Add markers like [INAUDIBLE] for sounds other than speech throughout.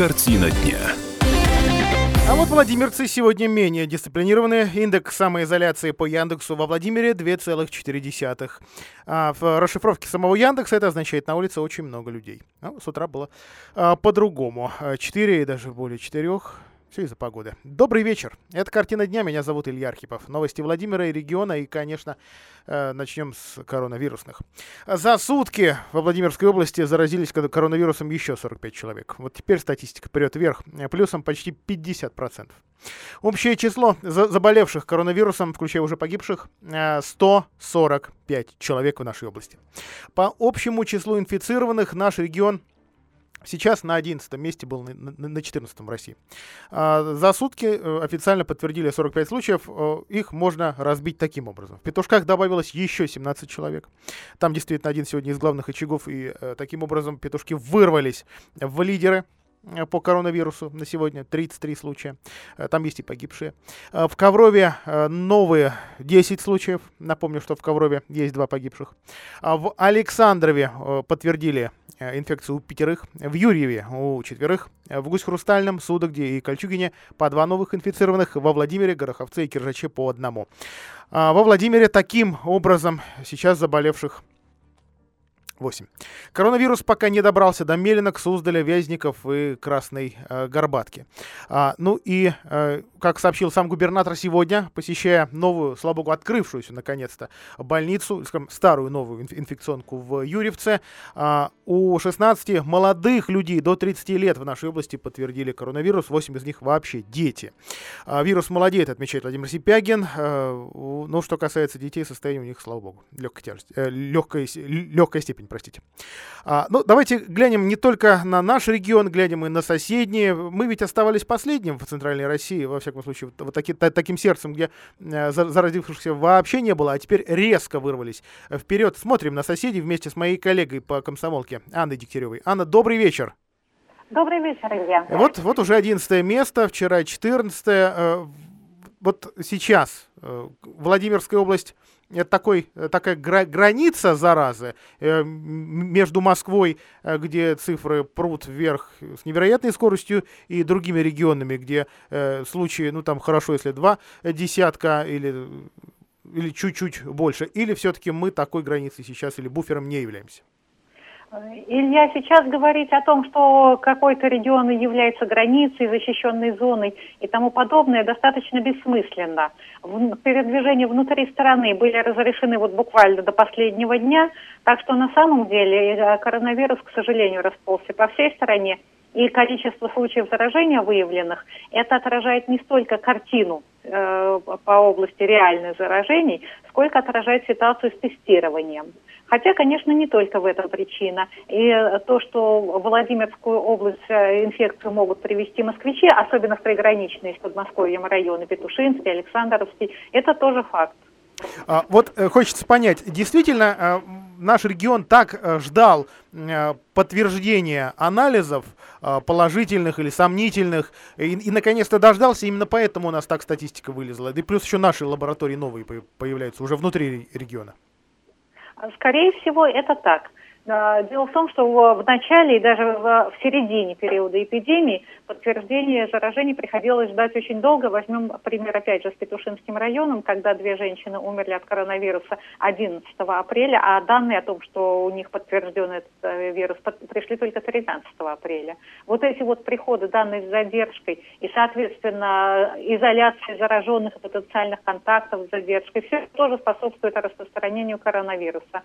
Картина дня. А вот владимирцы сегодня менее дисциплинированные. Индекс самоизоляции по Яндексу во Владимире 2,4. А в расшифровке самого Яндекса это означает, на улице очень много людей. А с утра было а, по-другому. 4 и даже более 4 все из-за погоды. Добрый вечер. Это «Картина дня». Меня зовут Илья Архипов. Новости Владимира и региона. И, конечно, э, начнем с коронавирусных. За сутки во Владимирской области заразились коронавирусом еще 45 человек. Вот теперь статистика прет вверх. Плюсом почти 50%. Общее число заболевших коронавирусом, включая уже погибших, 145 э, человек в нашей области. По общему числу инфицированных наш регион Сейчас на 11 месте был на 14 в России. А, за сутки э, официально подтвердили 45 случаев. Э, их можно разбить таким образом. В Петушках добавилось еще 17 человек. Там действительно один сегодня из главных очагов. И э, таким образом петушки вырвались в лидеры по коронавирусу на сегодня 33 случая. Там есть и погибшие. В Коврове новые 10 случаев. Напомню, что в Коврове есть два погибших. А в Александрове подтвердили Э, инфекцию у пятерых, в Юрьеве у четверых, в Гусь-Хрустальном, Судогде и Кольчугине по два новых инфицированных, во Владимире, Гороховце и Киржаче по одному. А во Владимире таким образом сейчас заболевших 8. Коронавирус пока не добрался до Мелинок, Суздаля, Вязников и Красной э, Горбатки. А, ну и, э, как сообщил сам губернатор сегодня, посещая новую, слава богу, открывшуюся наконец-то больницу, скажем, старую новую инфекционку в Юрьевце, а, у 16 молодых людей до 30 лет в нашей области подтвердили коронавирус, 8 из них вообще дети. А, вирус молодеет, отмечает Владимир Сипягин. А, ну, что касается детей, состояние у них, слава богу, легкая тяжесть, э, легкая, легкая степень простите. А, ну, давайте глянем не только на наш регион, глянем и на соседние. Мы ведь оставались последним в Центральной России, во всяком случае, вот таки, та, таким сердцем, где э, заразившихся вообще не было, а теперь резко вырвались вперед. Смотрим на соседей вместе с моей коллегой по комсомолке Анной Дегтяревой. Анна, добрый вечер. Добрый вечер, Илья. Вот, вот уже 11 место, вчера 14 э, Вот сейчас э, Владимирская область это такой, э, такая гра- граница заразы э, между Москвой, где цифры прут вверх с невероятной скоростью, и другими регионами, где случаи, ну там хорошо, если два десятка или, или чуть-чуть больше, или все-таки мы такой границей сейчас или буфером не являемся? Илья, сейчас говорить о том, что какой-то регион является границей, защищенной зоной и тому подобное, достаточно бессмысленно. Передвижения внутри страны были разрешены вот буквально до последнего дня, так что на самом деле э, коронавирус, к сожалению, расползся по всей стране, и количество случаев заражения выявленных, это отражает не столько картину э, по области реальных заражений, сколько отражает ситуацию с тестированием. Хотя, конечно, не только в этом причина. И то, что в Владимирскую область э, инфекцию могут привести москвичи, особенно в приграничные с Подмосковьем районы, Петушинский, Александровский, это тоже факт. А, вот э, хочется понять, действительно э, наш регион так ждал подтверждения анализов положительных или сомнительных, и, и наконец-то дождался, именно поэтому у нас так статистика вылезла. И плюс еще наши лаборатории новые появляются уже внутри региона. Скорее всего, это так. А, дело в том, что в начале и даже в середине периода эпидемии подтверждение заражений приходилось ждать очень долго. Возьмем пример опять же с Петушинским районом, когда две женщины умерли от коронавируса 11 апреля, а данные о том, что у них подтвержден этот э, вирус, пришли только 13 апреля. Вот эти вот приходы, данные с задержкой и, соответственно, изоляция зараженных и потенциальных контактов с задержкой, все тоже способствует распространению коронавируса.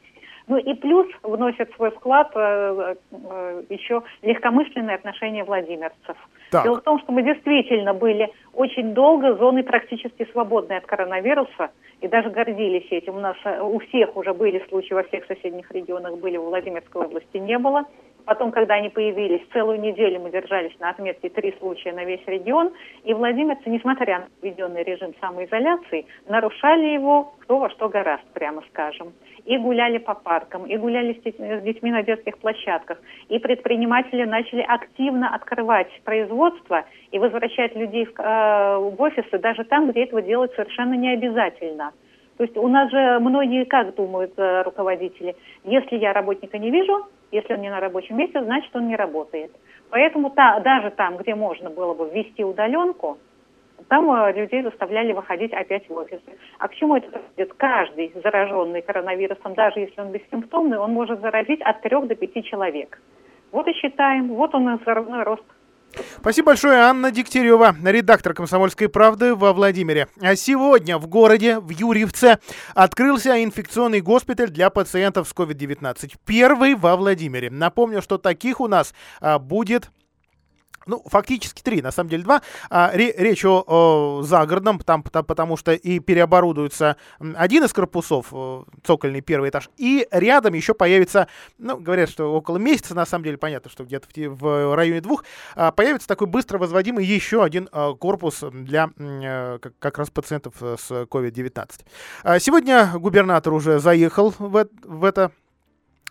Ну и плюс вносит свой вклад э, э, еще легкомысленное отношение владимирцев. Так. Дело в том, что мы действительно были очень долго зоной практически свободной от коронавируса и даже гордились этим. У нас э, у всех уже были случаи, во всех соседних регионах были, в Владимирской области не было. Потом, когда они появились, целую неделю мы держались на отметке три случая на весь регион, и владимирцы, несмотря на введенный режим самоизоляции, нарушали его кто во что гораст, прямо скажем. И гуляли по паркам, и гуляли с детьми на детских площадках. И предприниматели начали активно открывать производство и возвращать людей в, э, в офисы даже там, где этого делать совершенно не обязательно. То есть у нас же многие как думают э, руководители, если я работника не вижу, если он не на рабочем месте, значит он не работает. Поэтому та, даже там, где можно было бы ввести удаленку, там э, людей заставляли выходить опять в офисы. А к чему это приводит? Каждый зараженный коронавирусом, даже если он бессимптомный, он может заразить от 3 до 5 человек. Вот и считаем, вот он и взрывной рост. Спасибо большое, Анна Дегтярева, редактор «Комсомольской правды» во Владимире. А сегодня в городе, в Юрьевце, открылся инфекционный госпиталь для пациентов с COVID-19. Первый во Владимире. Напомню, что таких у нас а, будет ну, фактически три, на самом деле два. А, речь о, о загородном, там, потому что и переоборудуется один из корпусов, цокольный первый этаж, и рядом еще появится, ну, говорят, что около месяца, на самом деле, понятно, что где-то в, в районе двух, а, появится такой быстро возводимый еще один а, корпус для как, как раз пациентов с COVID-19. А, сегодня губернатор уже заехал в, в это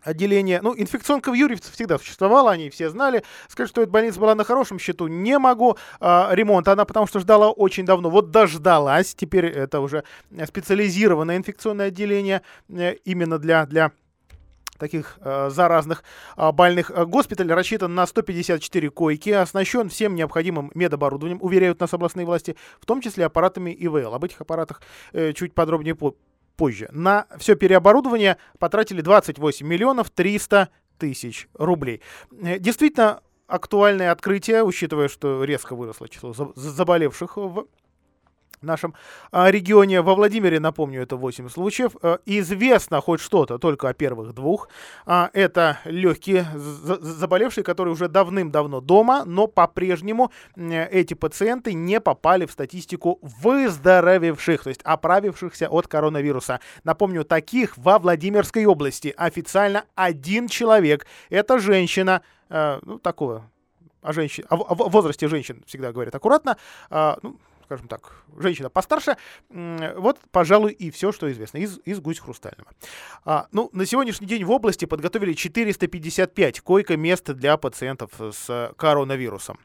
отделение. Ну, инфекционка в Юрьевце всегда существовала, они все знали. Сказать, что эта больница была на хорошем счету, не могу. А, ремонт она потому что ждала очень давно. Вот дождалась. Теперь это уже специализированное инфекционное отделение э, именно для, для таких э, заразных э, больных. Госпиталь рассчитан на 154 койки, оснащен всем необходимым медоборудованием, уверяют нас областные власти, в том числе аппаратами ИВЛ. Об этих аппаратах э, чуть подробнее по позже. На все переоборудование потратили 28 миллионов 300 тысяч рублей. Э, действительно, актуальное открытие, учитывая, что резко выросло число заболевших в нашем а, регионе. Во Владимире, напомню, это 8 случаев. А, известно хоть что-то только о первых двух. А, это легкие заболевшие, которые уже давным-давно дома, но по-прежнему эти пациенты не попали в статистику выздоровевших, то есть оправившихся от коронавируса. Напомню, таких во Владимирской области официально один человек. Это женщина, ну, такого о, женщин, о, возрасте женщин всегда говорят аккуратно, ну, скажем так, женщина постарше. Вот, пожалуй, и все, что известно из, из гусь хрустального. А, ну, на сегодняшний день в области подготовили 455 койко-мест для пациентов с коронавирусом.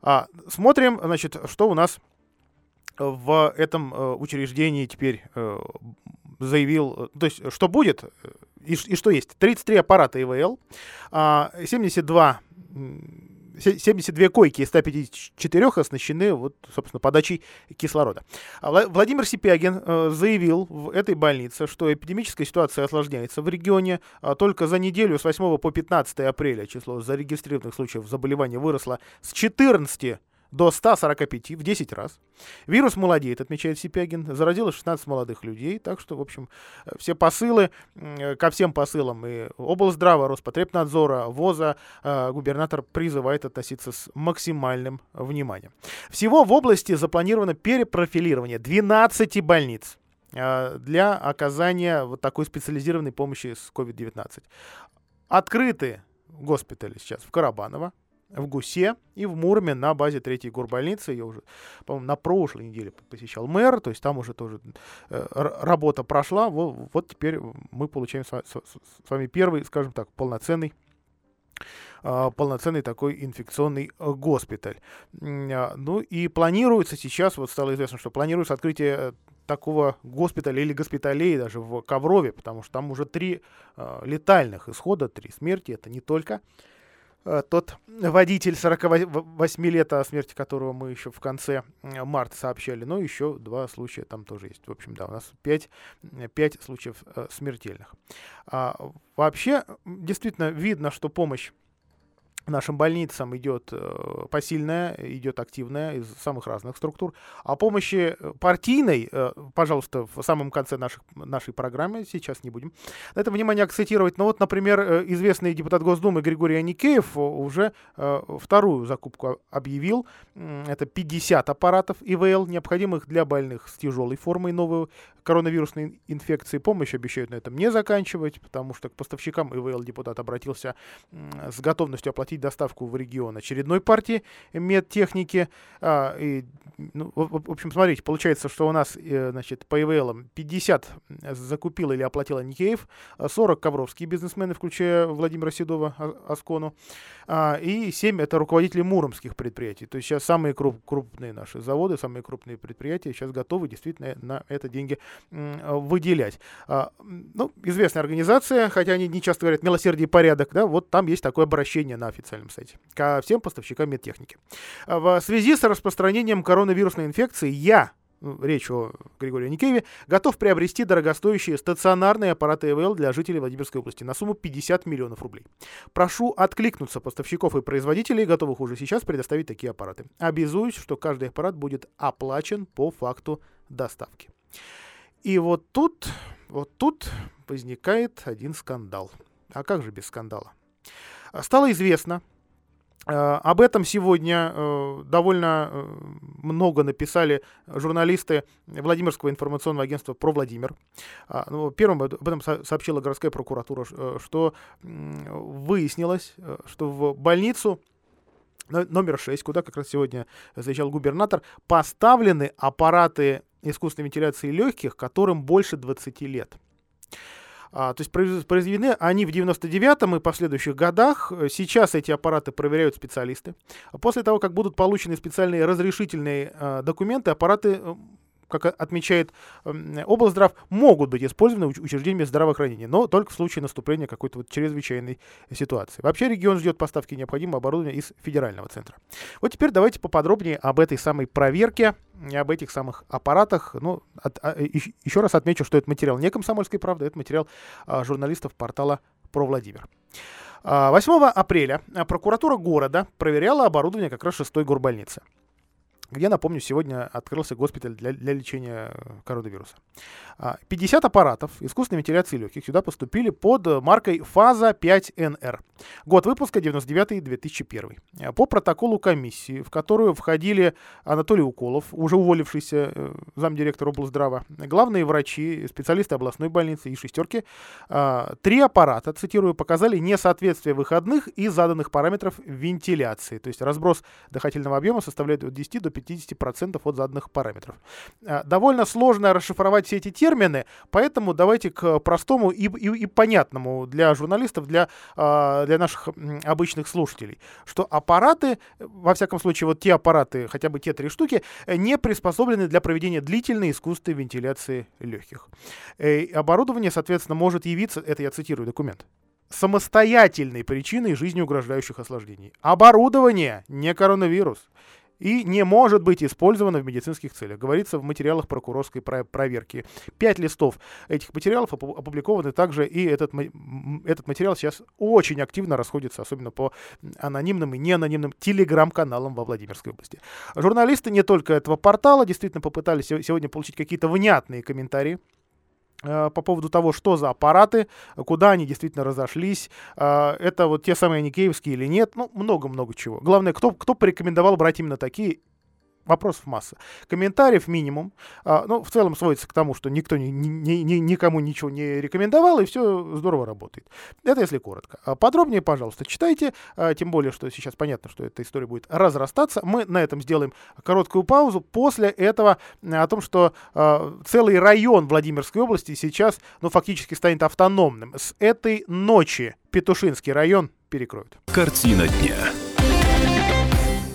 А, смотрим, значит, что у нас в этом э, учреждении теперь э, заявил, то есть что будет и, и что есть. 33 аппарата ИВЛ, 72 72 койки из 154 оснащены, вот, собственно, подачей кислорода. А Владимир Сипягин э, заявил в этой больнице, что эпидемическая ситуация осложняется в регионе. А только за неделю с 8 по 15 апреля число зарегистрированных случаев заболевания выросло с 14 до 145 в 10 раз. Вирус молодеет, отмечает Сипягин. Заразило 16 молодых людей. Так что, в общем, все посылы, ко всем посылам и облздрава, Роспотребнадзора, ВОЗа э, губернатор призывает относиться с максимальным вниманием. Всего в области запланировано перепрофилирование 12 больниц э, для оказания вот такой специализированной помощи с COVID-19. Открыты госпитали сейчас в Карабаново, в Гусе и в Мурме на базе 3-й горбольницы. Я уже, по-моему, на прошлой неделе посещал мэр, то есть там уже тоже э, работа прошла. Вот, вот теперь мы получаем с, вами первый, скажем так, полноценный э, полноценный такой инфекционный э, госпиталь. Э, ну и планируется сейчас, вот стало известно, что планируется открытие такого госпиталя или госпиталей даже в Коврове, потому что там уже три э, летальных исхода, три смерти, это не только Э, тот водитель 48 лет, о смерти которого мы еще в конце марта сообщали, но еще два случая там тоже есть. В общем, да, у нас 5, 5 случаев э, смертельных. А, вообще, действительно видно, что помощь нашим больницам идет э, посильная, идет активная из самых разных структур. О помощи э, партийной, э, пожалуйста, в самом конце наших, нашей программы, сейчас не будем на это внимание акцентировать. Но вот, например, известный депутат Госдумы Григорий Аникеев уже вторую закупку объявил. Это 50 аппаратов ИВЛ, необходимых для больных с тяжелой формой новой коронавирусной инфекции. Помощь обещают на этом не заканчивать, потому что к поставщикам ИВЛ депутат обратился с готовностью оплатить доставку в регион очередной партии медтехники. А, и ну, в, общем, смотрите, получается, что у нас, э, значит, по ИВЛ 50 закупил или оплатил Никеев, 40 ковровские бизнесмены, включая Владимира Седова, Аскону, а, и 7 это руководители муромских предприятий. То есть сейчас самые круп, крупные наши заводы, самые крупные предприятия сейчас готовы действительно на это деньги выделять. А, ну, известная организация, хотя они не часто говорят «милосердие и порядок», да, вот там есть такое обращение на официальном сайте ко всем поставщикам медтехники. В связи с распространением коронавирусной инфекции я ну, речь о Григории Никееве, готов приобрести дорогостоящие стационарные аппараты ЭВЛ для жителей Владимирской области на сумму 50 миллионов рублей. Прошу откликнуться поставщиков и производителей, готовых уже сейчас предоставить такие аппараты. Обязуюсь, что каждый аппарат будет оплачен по факту доставки. И вот тут, вот тут возникает один скандал. А как же без скандала? Стало известно, Э, об этом сегодня э, довольно э, много написали журналисты Владимирского информационного агентства «Про Владимир». А, ну, первым об этом сообщила городская прокуратура, что выяснилось, что в больницу номер 6, куда как раз сегодня заезжал губернатор, поставлены аппараты искусственной вентиляции легких, которым больше 20 лет. А, то есть произведены они в 99-м и последующих годах. Сейчас эти аппараты проверяют специалисты. После того, как будут получены специальные разрешительные а, документы, аппараты э, как отмечает облздрав, могут быть использованы учреждениями здравоохранения, но только в случае наступления какой-то вот чрезвычайной ситуации. Вообще регион ждет поставки необходимого оборудования из федерального центра. Вот теперь давайте поподробнее об этой самой проверке и об этих самых аппаратах. Ну, от, а, еще раз отмечу, что это материал не комсомольской правды, это материал а, журналистов портала «Про Владимир». 8 а, апреля прокуратура города проверяла оборудование как раз шестой горбольницы где, напомню, сегодня открылся госпиталь для, для лечения э, коронавируса. 50 а, аппаратов искусственной вентиляции легких сюда поступили под маркой «Фаза 5НР». Год выпуска 99-2001. А, по протоколу комиссии, в которую входили Анатолий Уколов, уже уволившийся э, замдиректор облздрава, главные врачи, специалисты областной больницы и шестерки, а, три аппарата, цитирую, показали несоответствие выходных и заданных параметров вентиляции. То есть разброс дыхательного объема составляет от 10 до 50% от заданных параметров. А, довольно сложно расшифровать все эти термины, поэтому давайте к простому и, и, и понятному для журналистов, для, а, для наших обычных слушателей, что аппараты, во всяком случае, вот те аппараты, хотя бы те три штуки, не приспособлены для проведения длительной искусственной вентиляции легких. И э, оборудование, соответственно, может явиться, это я цитирую документ, самостоятельной причиной жизнеугрожающих осложнений. Оборудование, не коронавирус и не может быть использовано в медицинских целях. Говорится в материалах прокурорской проверки. Пять листов этих материалов опубликованы также, и этот, этот материал сейчас очень активно расходится, особенно по анонимным и неанонимным телеграм-каналам во Владимирской области. Журналисты не только этого портала действительно попытались сегодня получить какие-то внятные комментарии по поводу того, что за аппараты, куда они действительно разошлись, э, это вот те самые никеевские или нет, ну, много-много чего. Главное, кто, кто порекомендовал брать именно такие Вопросов масса. Комментариев минимум. А, ну, в целом сводится к тому, что никто ни, ни, ни, никому ничего не рекомендовал, и все здорово работает. Это если коротко. А подробнее, пожалуйста, читайте. А, тем более, что сейчас понятно, что эта история будет разрастаться. Мы на этом сделаем короткую паузу. После этого о том, что а, целый район Владимирской области сейчас, ну, фактически станет автономным. С этой ночи Петушинский район перекроют. Картина дня.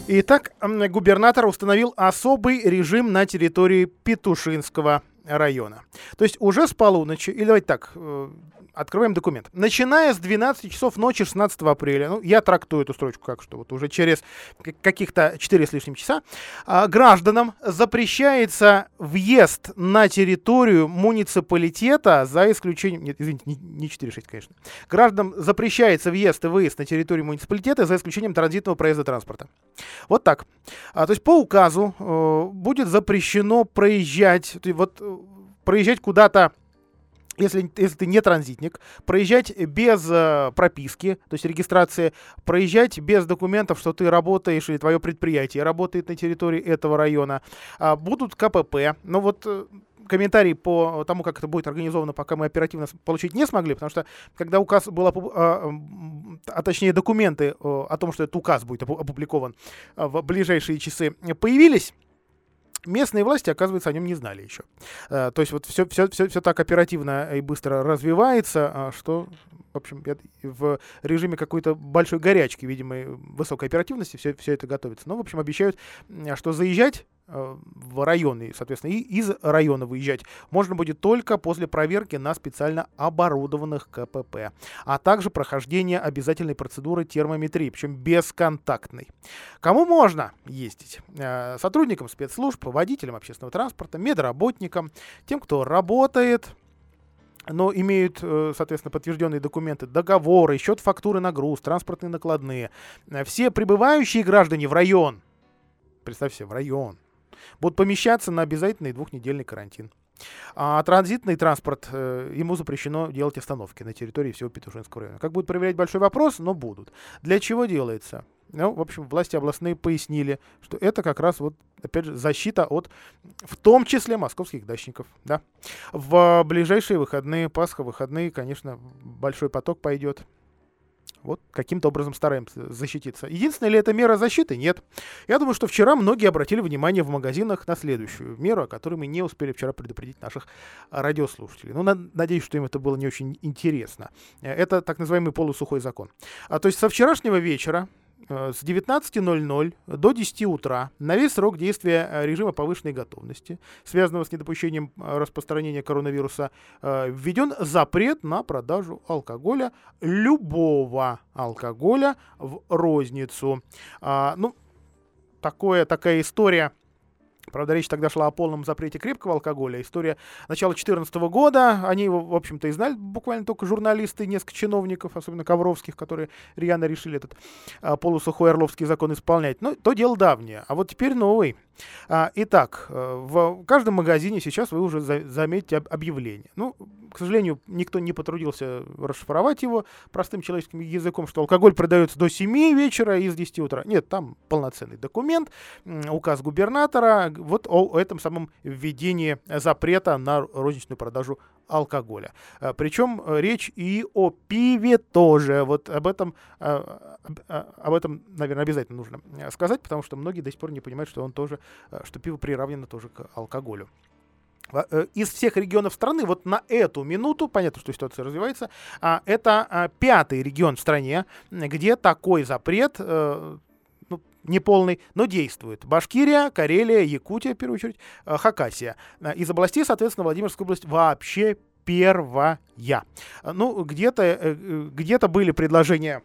Итак, губернатор установил особый режим на территории Петушинского района. То есть уже с полуночи, или давайте так, э, открываем документ. Начиная с 12 часов ночи 16 апреля, ну, я трактую эту строчку как что вот уже через каких-то 4 с лишним часа, а, гражданам запрещается въезд на территорию муниципалитета за исключением, нет, извините, не, не 4-6, конечно. Гражданам запрещается въезд и выезд на территорию муниципалитета за исключением транзитного проезда транспорта. Вот так. А, то есть по указу э, будет запрещено проезжать, вот э, проезжать куда-то если, если ты не транзитник, проезжать без э, прописки, то есть регистрации, проезжать без документов, что ты работаешь или твое предприятие работает на территории этого района. А, будут КПП. Но вот э, комментарий по тому, как это будет организовано, пока мы оперативно получить не смогли, потому что когда указ был, а, а точнее документы о том, что этот указ будет опубликован в ближайшие часы, появились, местные власти, оказывается, о нем не знали еще. То есть вот все, все, все, все так оперативно и быстро развивается, что в общем, в режиме какой-то большой горячки, видимо, высокой оперативности все, все это готовится. Но, в общем, обещают, что заезжать э, в районы, соответственно, и из района выезжать можно будет только после проверки на специально оборудованных КПП, а также прохождения обязательной процедуры термометрии, причем бесконтактной. Кому можно ездить? Э, сотрудникам спецслужб, водителям общественного транспорта, медработникам, тем, кто работает, но имеют, э, соответственно, подтвержденные документы, договоры, счет фактуры на груз, транспортные накладные. Э, все прибывающие граждане в район, представьте себе, в район, будут помещаться на обязательный двухнедельный карантин. А транзитный транспорт, э, ему запрещено делать остановки на территории всего Петушинского района. Как будут проверять большой вопрос, но будут. Для чего делается? Ну, в общем, власти областные пояснили, что это как раз вот, опять же, защита от, в том числе, московских дачников, да. В ближайшие выходные, Пасха, выходные, конечно, большой поток пойдет. Вот каким-то образом стараемся защититься. Единственная ли это мера защиты? Нет. Я думаю, что вчера многие обратили внимание в магазинах на следующую меру, о которой мы не успели вчера предупредить наших радиослушателей. Ну, на, надеюсь, что им это было не очень интересно. Это так называемый полусухой закон. А, то есть со вчерашнего вечера Э, с 19.00 до 10 утра на весь срок действия э, режима повышенной готовности, связанного с недопущением э, распространения коронавируса, введен запрет на продажу алкоголя, любого алкоголя в розницу. А, ну, такое, такая история Правда, речь тогда шла о полном запрете крепкого алкоголя. История начала 2014 года. Они его, в общем-то, и знали буквально только журналисты, несколько чиновников, особенно Ковровских, которые рьяно решили этот а, полусухой Орловский закон исполнять. Но то дело давнее. А вот теперь новый. А, итак, э, в каждом магазине сейчас вы уже за, заметите объявление. Ну, к сожалению, никто не потрудился расшифровать его простым человеческим языком, что алкоголь продается до 7 вечера и с 10 утра. Нет, там полноценный документ, указ губернатора, вот о этом самом введении запрета на розничную продажу алкоголя. А, Причем э, речь и о пиве тоже. Вот об этом, а, а, об этом, наверное, обязательно нужно э, сказать, потому что многие до сих пор не понимают, что он тоже, э, что пиво приравнено тоже к алкоголю. Из всех регионов страны, вот на эту минуту, понятно, что ситуация развивается, это пятый регион в стране, где такой запрет неполный, но действует. Башкирия, Карелия, Якутия, в первую очередь, э, Хакасия. Э, из областей, соответственно, Владимирская область вообще первая. Ну, где-то э, где были предложения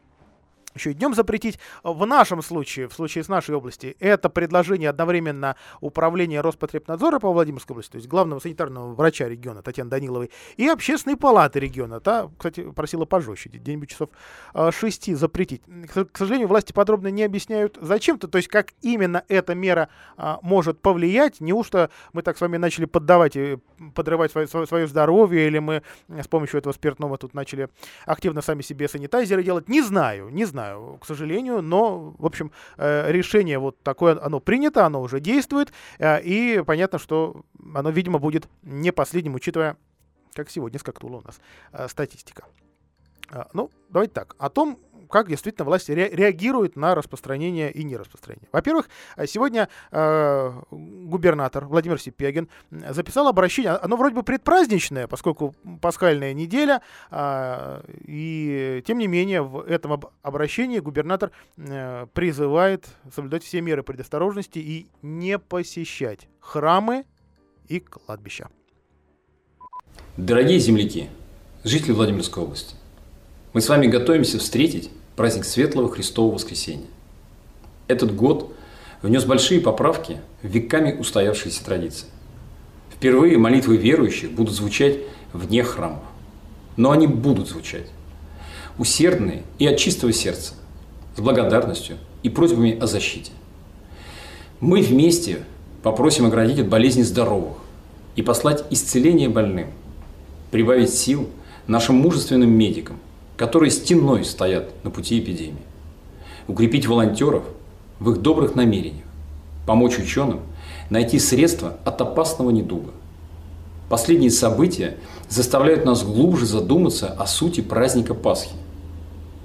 еще и днем запретить. В нашем случае, в случае с нашей области, это предложение одновременно управления Роспотребнадзора по Владимирской области, то есть главного санитарного врача региона Татьяны Даниловой, и общественной палаты региона. Та, кстати, просила пожестче, где-нибудь часов 6 а, запретить. К сожалению, власти подробно не объясняют, зачем-то, то есть как именно эта мера а, может повлиять. Неужто мы так с вами начали поддавать и подрывать свое, свое здоровье, или мы с помощью этого спиртного тут начали активно сами себе санитайзеры делать? Не знаю, не знаю знаю, к сожалению, но, в общем, э, решение вот такое, оно принято, оно уже действует, э, и понятно, что оно, видимо, будет не последним, учитывая, как сегодня скакнула у нас э, статистика. Ну, давайте так, о том, как действительно власти ре реагируют на распространение и нераспространение. Во-первых, э, сегодня э, губернатор Владимир Сипягин записал обращение, оно вроде бы предпраздничное, поскольку пасхальная неделя, э, и тем не менее в этом об обращении губернатор э, призывает соблюдать все меры предосторожности и не посещать храмы и кладбища. Дорогие земляки, жители Владимирской области, мы с вами готовимся встретить праздник Светлого Христового Воскресения. Этот год внес большие поправки в веками устоявшиеся традиции. Впервые молитвы верующих будут звучать вне храмов. Но они будут звучать. Усердные и от чистого сердца, с благодарностью и просьбами о защите. Мы вместе попросим оградить от болезней здоровых и послать исцеление больным, прибавить сил нашим мужественным медикам – которые стеной стоят на пути эпидемии. Укрепить волонтеров в их добрых намерениях. Помочь ученым найти средства от опасного недуга. Последние события заставляют нас глубже задуматься о сути праздника Пасхи.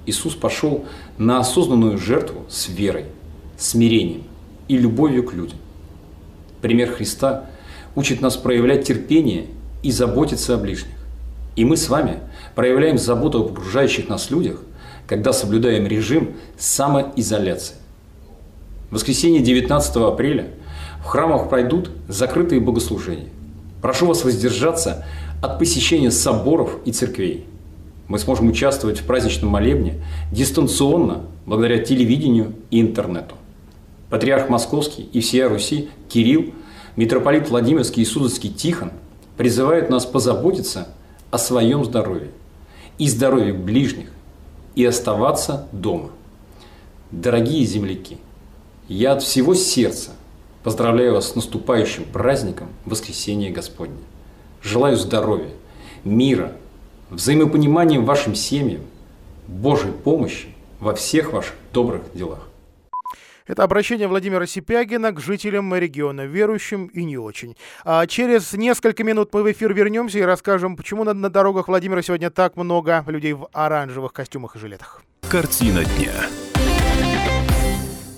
Иисус пошел на осознанную жертву с верой, смирением и любовью к людям. пример Христа учит нас проявлять терпение и заботиться о ближних. И мы с вами проявляем заботу об окружающих нас людях, когда соблюдаем режим самоизоляции. В воскресенье 19 апреля в храмах пройдут закрытые богослужения. Прошу вас воздержаться от посещения соборов и церквей. Мы сможем участвовать в праздничном молебне дистанционно благодаря телевидению и интернету. Патриарх Московский и всея Руси Кирилл, митрополит Владимирский и Суздальский Тихон призывают нас позаботиться о своем здоровье и здоровье ближних и оставаться дома. Дорогие земляки, я от всего сердца поздравляю вас с наступающим праздником Воскресения Господня. Желаю здоровья, мира, взаимопонимания вашим семьям, Божьей помощи во всех ваших добрых делах. Это обращение Владимира Сипягина к жителям региона, верующим и не очень. А через несколько минут мы в эфир вернемся и расскажем, почему на, на дорогах Владимира сегодня так много людей в оранжевых костюмах и жилетах. Картина дня.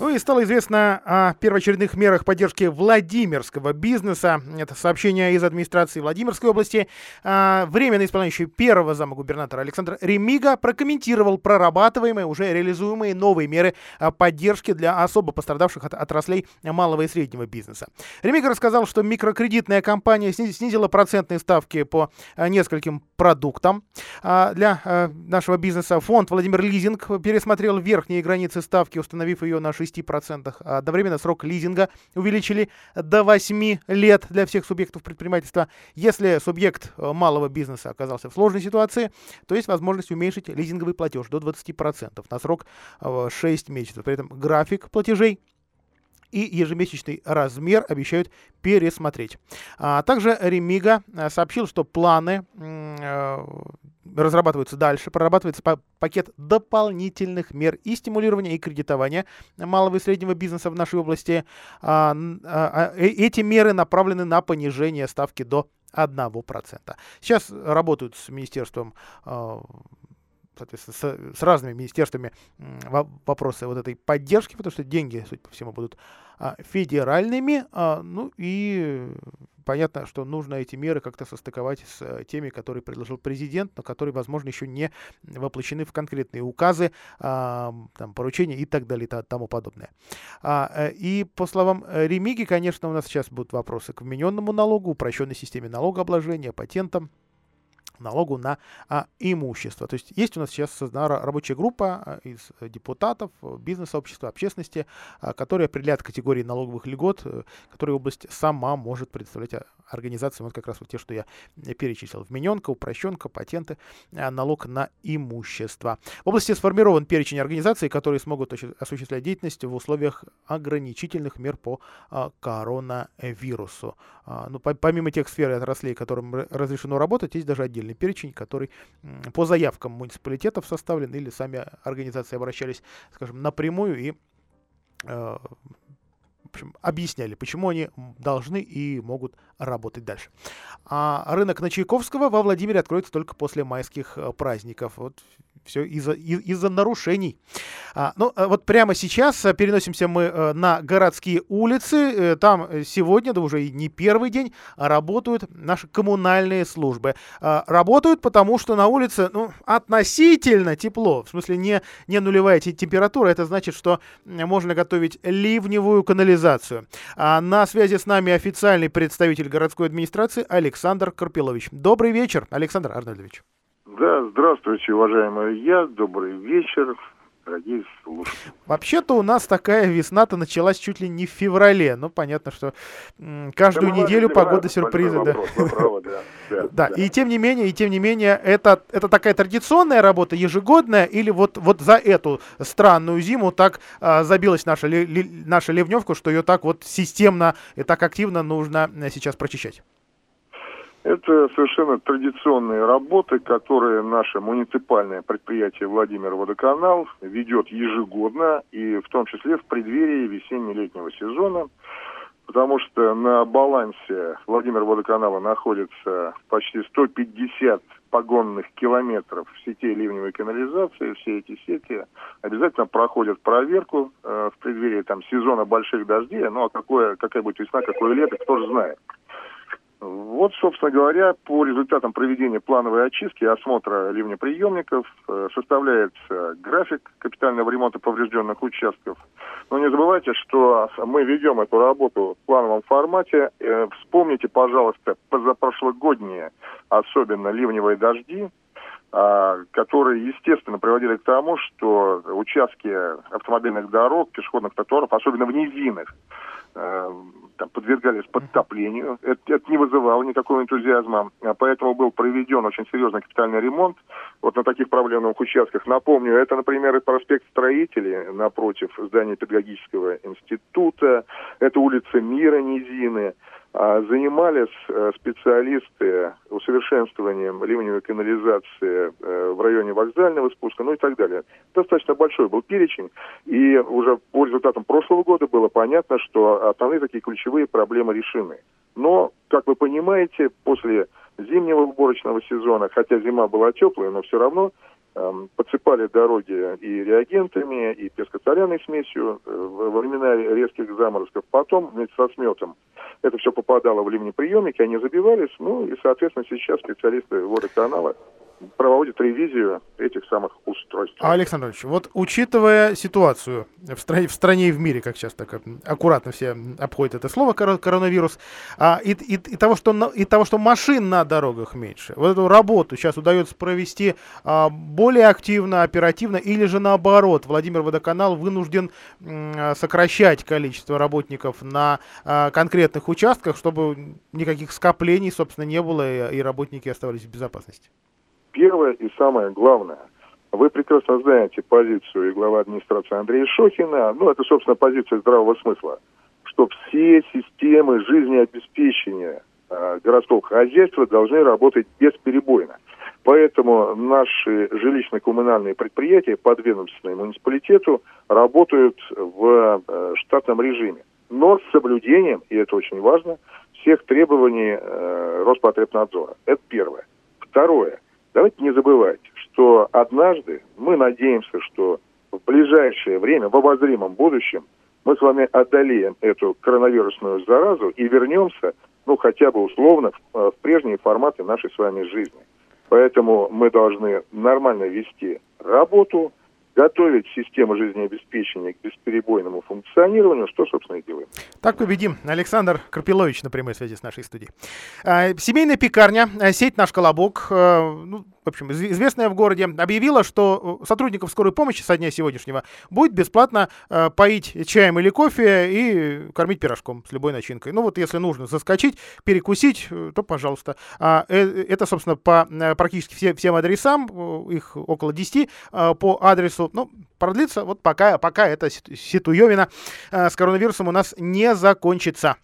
Ну и стало известно о первоочередных мерах поддержки Владимирского бизнеса. Это сообщение из администрации Владимирской области. А, временно исполняющий первого зама губернатора Александр Ремига прокомментировал прорабатываемые, уже реализуемые новые меры а, поддержки для особо пострадавших от отраслей малого и среднего бизнеса. Ремига рассказал, что микрокредитная компания снизила процентные ставки по а, нескольким продуктам. Для нашего бизнеса фонд Владимир Лизинг пересмотрел верхние границы ставки, установив ее на 6 6%. А одновременно срок лизинга увеличили до 8 лет для всех субъектов предпринимательства. Если субъект э, малого бизнеса оказался в сложной ситуации, то есть возможность уменьшить лизинговый платеж до 20% на срок 6 э, месяцев. При этом график платежей и ежемесячный размер обещают пересмотреть. А также Ремига э, сообщил, что планы разрабатываются дальше, прорабатывается пакет дополнительных мер и стимулирования, и кредитования малого и среднего бизнеса в нашей области. А, а, а, э, эти меры направлены на понижение ставки до 1%. Сейчас работают с Министерством соответственно, с, с разными министерствами вопросы вот этой поддержки, потому что деньги, судя по всему, будут а, федеральными. А, ну и понятно, что нужно эти меры как-то состыковать с а, теми, которые предложил президент, но которые, возможно, еще не воплощены в конкретные указы, а, там, поручения и так далее и тому подобное. Э, и по словам Ремиги, конечно, у нас сейчас будут вопросы к вмененному налогу, упрощенной системе налогообложения, патентам налогу на а, имущество. То есть есть у нас сейчас создана рабочая группа а, из депутатов, бизнес-сообщества, общественности, а, которые определяют категории налоговых льгот, а, которые область сама может представлять а, организациям, вот как раз вот те, что я перечислил. Вмененка, упрощенка, патенты, а, налог на имущество. В области сформирован перечень организаций, которые смогут осуществлять деятельность в условиях ограничительных мер по коронавирусу. Ну, по, помимо тех сфер и отраслей, которым разрешено работать, есть даже отдельный перечень, который по заявкам муниципалитетов составлен или сами организации обращались, скажем, напрямую и в общем, объясняли, почему они должны и могут работать дальше. А рынок на Чайковского во Владимире откроется только после майских э, праздников. Вот все из-за из нарушений. А, ну, э, вот прямо сейчас э, переносимся мы на городские улицы. Там сегодня, да уже не первый день, работают наши коммунальные службы. А, работают, потому что на улице ну, относительно тепло. В смысле, не, не нулевая температура. Это значит, что можно готовить ливневую канализацию. А на связи с нами официальный представитель городской администрации Александр Карпилович. Добрый вечер, Александр Арнольдович. Да, здравствуйте, уважаемый я. Добрый вечер дорогие слушатели. Вообще-то у нас такая весна-то началась чуть ли не в феврале. Ну, понятно, что каждую да, неделю погода сюрпризы. [LAUGHS] Да. да, да, и тем не менее, и тем не менее, это, это такая традиционная работа, ежегодная, или вот, вот за эту странную зиму так а, забилась наша, ли, ли, наша ливневка, что ее так вот системно и так активно нужно э, сейчас прочищать? Это совершенно традиционные работы, которые наше муниципальное предприятие Владимир Водоканал ведет ежегодно, и в том числе в преддверии весенне-летнего сезона, потому что на балансе Владимир Водоканала находится почти 150 погонных километров сетей ливневой канализации, все эти сети обязательно проходят проверку э, в преддверии там сезона больших дождей. Ну а какое, какая будет весна, какое лето, кто же знает. Вот, собственно говоря, по результатам проведения плановой очистки и осмотра ливнеприемников э, составляется график капитального ремонта поврежденных участков. Но не забывайте, что мы ведем эту работу в плановом формате. Э, вспомните, пожалуйста, позапрошлогодние, особенно ливневые дожди, а, которые, естественно, приводили к тому, что участки автомобильных дорог, пешеходных тротуаров, особенно в низинах, там, подвергались подтоплению. Это, это не вызывало никакого энтузиазма. А поэтому был проведен очень серьезный капитальный ремонт вот на таких проблемных участках. Напомню, это, например, и проспект Строителей напротив здания педагогического института, это улица Мира Низины, занимались э, специалисты усовершенствованием ливневой канализации э, в районе вокзального спуска, ну и так далее. Достаточно большой был перечень, и уже по результатам прошлого года было понятно, что основные такие ключевые проблемы решены. Но, как вы понимаете, после зимнего уборочного сезона, хотя зима была теплая, но все равно подсыпали дороги и реагентами, и пескоцаряной смесью э, во времена резких заморозков. Потом вместе со сметом это все попадало в ливнеприемники, они забивались, ну и, соответственно, сейчас специалисты водоканала проводит ревизию этих самых устройств. А, Александр вот учитывая ситуацию в стране, в стране и в мире, как сейчас так аккуратно все обходят это слово коронавирус, а, и, и, и, того, что, и того, что машин на дорогах меньше, вот эту работу сейчас удается провести а, более активно, оперативно, или же наоборот, Владимир Водоканал вынужден м, сокращать количество работников на а, конкретных участках, чтобы никаких скоплений, собственно, не было, и, и работники оставались в безопасности? Первое и самое главное, вы прекрасно знаете позицию и глава администрации Андрея Шохина, ну, это, собственно, позиция здравого смысла, что все системы жизнеобеспечения э, городского хозяйства должны работать бесперебойно. Поэтому наши жилищно-коммунальные предприятия, подведомственные муниципалитету, работают в э, штатном режиме. Но с соблюдением, и это очень важно, всех требований э, Роспотребнадзора. Это первое. Второе. Давайте не забывать, что однажды мы надеемся, что в ближайшее время, в обозримом будущем, мы с вами одолеем эту коронавирусную заразу и вернемся, ну, хотя бы условно, в, э, в прежние форматы нашей с вами жизни. Поэтому мы должны нормально вести работу, готовить систему жизнеобеспечения к бесперебойному функционированию, что, собственно, и делаем. Так победим. Александр Карпилович на прямой связи с нашей студией. А, семейная пекарня, а, сеть «Наш Колобок», а, ну, в общем, известная в городе, объявила, что сотрудников скорой помощи со дня сегодняшнего будет бесплатно поить чаем или кофе и кормить пирожком с любой начинкой. Ну вот если нужно заскочить, перекусить, то пожалуйста. Э, это, собственно, по практически все, всем адресам, их около 10, по адресу ну, продлится вот пока, пока эта ситуевина э, с коронавирусом у нас не закончится.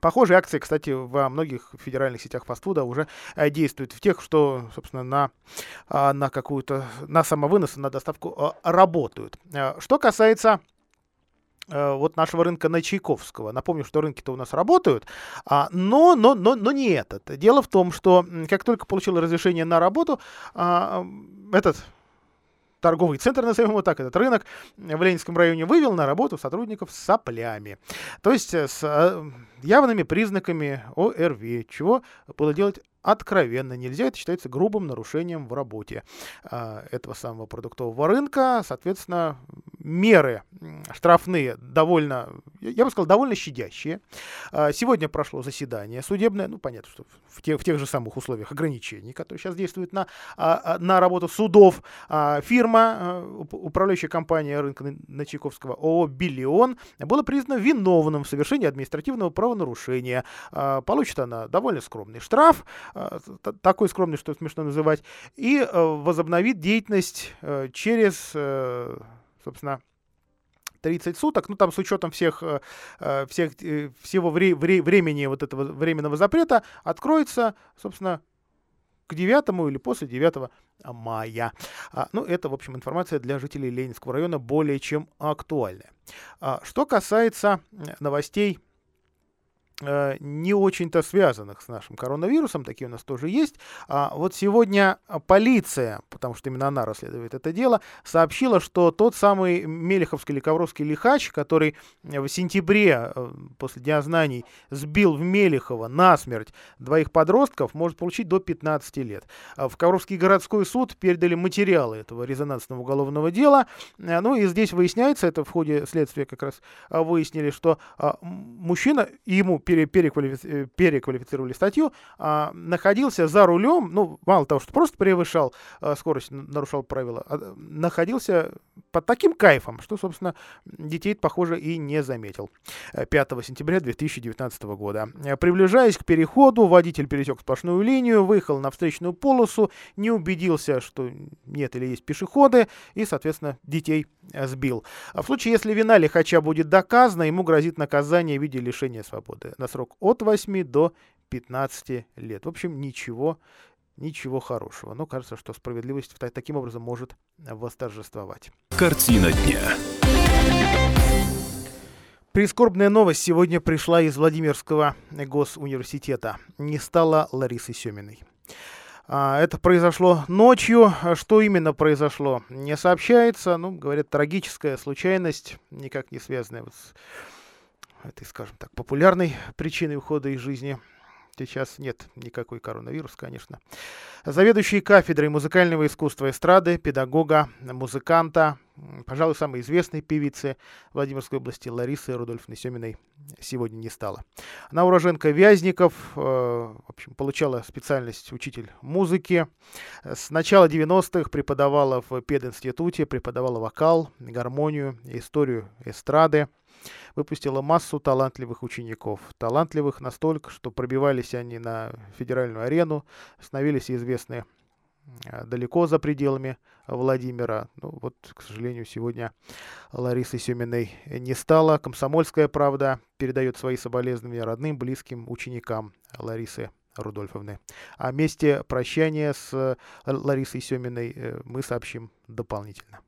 Похожие акции, кстати, во многих федеральных сетях фастфуда уже э, действуют. В тех, что, собственно, на, э, на какую-то, на самовынос, на доставку э, работают. Э, что касается э, вот нашего рынка на Чайковского. Напомню, что рынки-то у нас работают, а, но, но, но, но не этот. Дело в том, что как только получил разрешение на работу, а, этот торговый центр, назовем его так, этот рынок в Ленинском районе вывел на работу сотрудников с соплями. То есть э, с э, явными признаками ОРВИ, чего было делать откровенно нельзя. Это считается грубым нарушением в работе э, этого самого продуктового рынка. Соответственно, меры штрафные довольно, я бы сказал, довольно щадящие. Э, сегодня прошло заседание судебное. Ну, понятно, что в, те, в тех же самых условиях ограничений, которые сейчас действуют на, э, на работу судов. Фирма, управляющая компания рынка на Чайковского ООО «Биллион» была признана виновным в совершении административного правонарушения. Получит она довольно скромный штраф. Э, такой скромный, что смешно называть, и э, возобновит деятельность э, через, собственно, 30 суток, ну там с учетом всех, всех всего вре, вре, времени вот этого временного запрета, откроется, собственно, к 9 или после 9 мая. А, ну, это, в общем, информация для жителей Ленинского района более чем актуальная. А, что касается новостей не очень-то связанных с нашим коронавирусом, такие у нас тоже есть. А вот сегодня полиция, потому что именно она расследует это дело, сообщила, что тот самый Мелеховский или Ковровский лихач, который в сентябре э, после Дня знаний сбил в Мелехово насмерть двоих подростков, может получить до 15 лет. А в Ковровский городской суд передали материалы этого резонансного уголовного дела. Э, ну и здесь выясняется, это в ходе следствия как раз выяснили, что мужчина, ему пере, переквалифи, э, переквалифицировали статью, а, находился за рулем, ну, мало того, что просто превышал а, скорость, нарушал правила, а, находился под таким кайфом, что, собственно, детей, похоже, и не заметил. 5 э, сентября 2019 года. Э, приближаясь к переходу, водитель пересек сплошную линию, выехал на встречную полосу, не убедился, что нет или есть пешеходы, и, соответственно, детей сбил. В случае, если вина лихача будет доказана, ему грозит наказание в виде лишения свободы на срок от 8 до 15 лет. В общем, ничего, ничего хорошего. Но кажется, что справедливость таким образом может восторжествовать. Картина дня. Прискорбная новость сегодня пришла из Владимирского госуниверситета. Не стало Ларисы Семиной. А, это произошло ночью. Что именно произошло, не сообщается. Ну, говорят, трагическая случайность, никак не связанная вот с этой, скажем так, популярной причиной ухода из жизни. Сейчас нет никакой коронавирус, конечно. Заведующий кафедрой музыкального искусства эстрады, педагога, музыканта, пожалуй, самой известной певицы Владимирской области Ларисы Рудольфовны Семиной сегодня не стало. Она уроженка Вязников, э, в общем, получала специальность учитель музыки. С начала 90-х преподавала в пединституте, преподавала вокал, гармонию, историю эстрады выпустила массу талантливых учеников. Талантливых настолько, что пробивались они на федеральную арену, становились известны а, далеко за пределами Владимира. Ну, вот, к сожалению, сегодня Ларисы Семиной не стало. Комсомольская правда передает свои соболезнования родным, близким ученикам Ларисы Рудольфовны. О месте прощания с Ларисой Семиной э, мы сообщим дополнительно.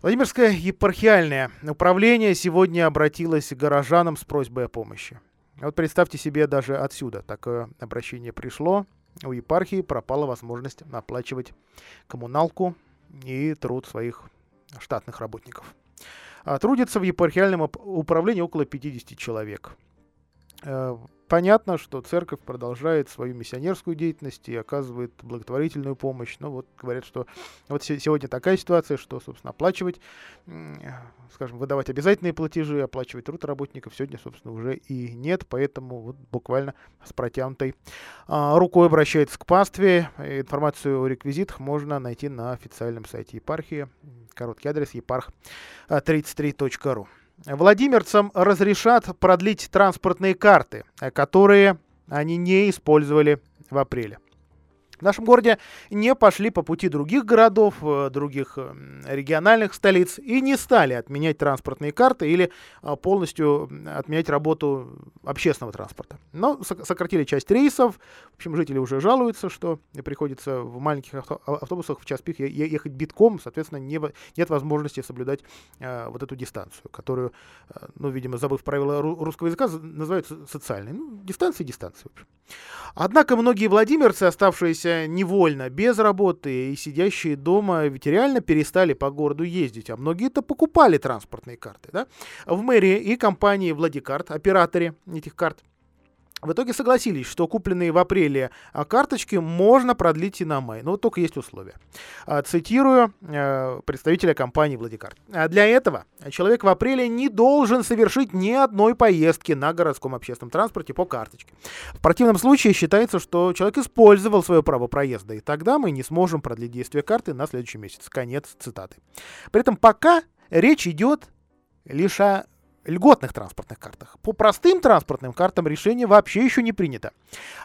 Владимирское епархиальное управление сегодня обратилось к горожанам с просьбой о помощи. Вот представьте себе, даже отсюда такое обращение пришло. У епархии пропала возможность оплачивать коммуналку и труд своих штатных работников. А трудится в епархиальном управлении около 50 человек. Понятно, что церковь продолжает свою миссионерскую деятельность и оказывает благотворительную помощь. Но вот говорят, что вот сегодня такая ситуация, что, собственно, оплачивать, скажем, выдавать обязательные платежи, оплачивать труд работников сегодня, собственно, уже и нет. Поэтому вот буквально с протянутой а, рукой обращается к пастве. Информацию о реквизитах можно найти на официальном сайте епархии. Короткий адрес епарх33.ру. Владимирцам разрешат продлить транспортные карты, которые они не использовали в апреле в нашем городе не пошли по пути других городов, э, других э, региональных столиц и не стали отменять транспортные карты или э, полностью отменять работу общественного транспорта. Но сократили часть рейсов. В общем, жители уже жалуются, что приходится в маленьких автобусах в час пик ехать битком, соответственно, не, нет возможности соблюдать вот эту дистанцию, которую, ну, видимо, забыв правила русского языка, называют социальной. Ну, дистанция, дистанция. Однако многие владимирцы, оставшиеся оставшиеся невольно, без работы и сидящие дома, ведь реально перестали по городу ездить, а многие-то покупали транспортные карты. Да? В мэрии и компании Владикарт, операторе этих карт, в итоге согласились, что купленные в апреле а, карточки можно продлить и на май, но только есть условия. А, цитирую э, представителя компании Владикарт. «А для этого человек в апреле не должен совершить ни одной поездки на городском общественном транспорте по карточке. В противном случае считается, что человек использовал свое право проезда, и тогда мы не сможем продлить действие карты на следующий месяц. Конец цитаты. При этом пока речь идет лишь о льготных транспортных картах. По простым транспортным картам решение вообще еще не принято.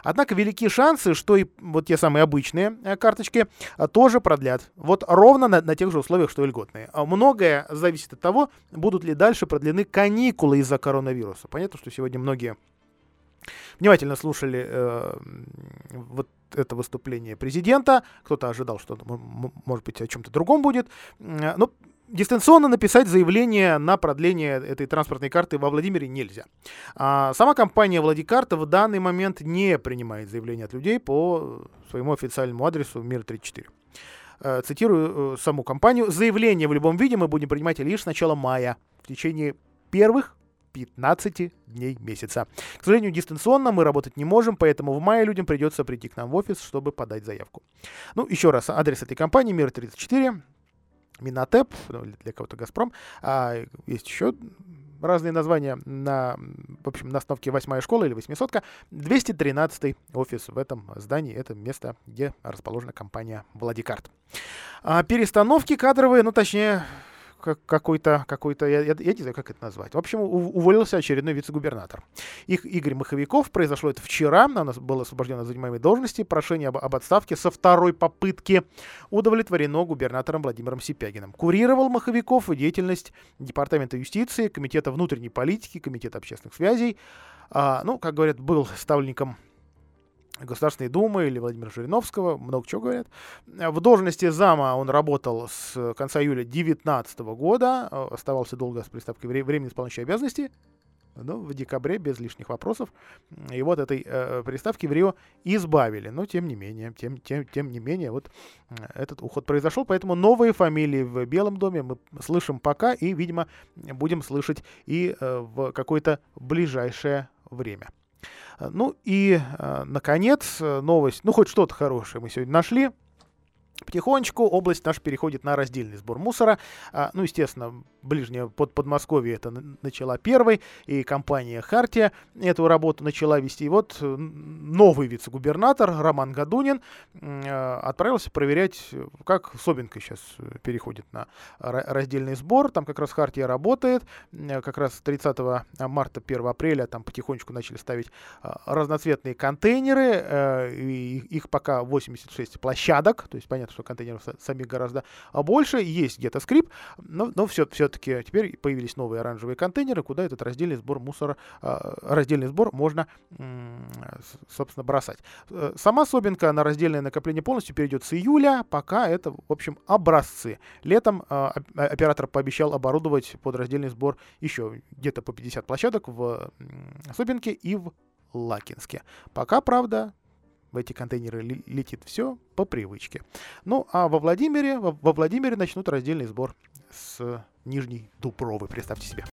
Однако велики шансы, что и вот те самые обычные э, карточки э, тоже продлят. Вот ровно на, на тех же условиях, что и льготные. А многое зависит от того, будут ли дальше продлены каникулы из-за коронавируса. Понятно, что сегодня многие внимательно слушали э, вот это выступление президента. Кто-то ожидал, что, может быть, о чем-то другом будет. Э, но дистанционно написать заявление на продление этой транспортной карты во Владимире нельзя. А сама компания Владикарта в данный момент не принимает заявления от людей по своему официальному адресу Мир 34. Э, цитирую э, саму компанию. Заявление в любом виде мы будем принимать лишь с начала мая. В течение первых 15 дней месяца. К сожалению, дистанционно мы работать не можем, поэтому в мае людям придется прийти к нам в офис, чтобы подать заявку. Ну, еще раз, адрес этой компании Мир 34, Минотеп, ну, для кого-то Газпром. А есть еще разные названия на, в общем, на остановке 8 школа или 800 213 офис в этом здании. Это место, где расположена компания Владикарт. А перестановки кадровые, ну, точнее, какой-то, какой-то я, я, я не знаю, как это назвать. В общем, уволился очередной вице-губернатор. Их Игорь Маховиков, произошло это вчера, он был освобожден от занимаемой должности, прошение об, об отставке со второй попытки удовлетворено губернатором Владимиром Сипягиным. Курировал Маховиков деятельность Департамента юстиции, Комитета внутренней политики, Комитета общественных связей. А, ну, как говорят, был ставленником Государственной Думы или Владимира Жириновского, много чего говорят. В должности зама он работал с конца июля 2019 года, оставался долго с приставкой времени исполняющей обязанности, но в декабре, без лишних вопросов, и вот этой э, приставки в Рио избавили. Но тем не менее, тем, тем, тем не менее, вот этот уход произошел, поэтому новые фамилии в Белом доме мы слышим пока и, видимо, будем слышать и э, в какое-то ближайшее время. Ну и, э, наконец, э, новость, ну хоть что-то хорошее мы сегодня нашли. Потихонечку область наша переходит на раздельный сбор мусора. А, ну, естественно, ближнее под Подмосковье это начала первой, и компания «Хартия» эту работу начала вести. И вот новый вице-губернатор Роман Гадунин отправился проверять, как Собинка сейчас переходит на раздельный сбор. Там как раз «Хартия» работает. Как раз 30 марта, 1 апреля там потихонечку начали ставить разноцветные контейнеры. И их пока 86 площадок, то есть, понятно, что контейнеров самих гораздо больше, есть где-то скрип, но, но все, все-таки теперь появились новые оранжевые контейнеры, куда этот раздельный сбор мусора, а, раздельный сбор можно, собственно, бросать. Э, сама Собинка на раздельное накопление полностью перейдет с июля, пока это, в общем, образцы. Летом а, оператор пообещал оборудовать под раздельный сбор еще где-то по 50 площадок в Собинке и в Лакинске. Пока, правда, в эти контейнеры летит все по привычке. Ну, а во Владимире, во, Владимире начнут раздельный сбор с Нижней Дубровы, представьте себе.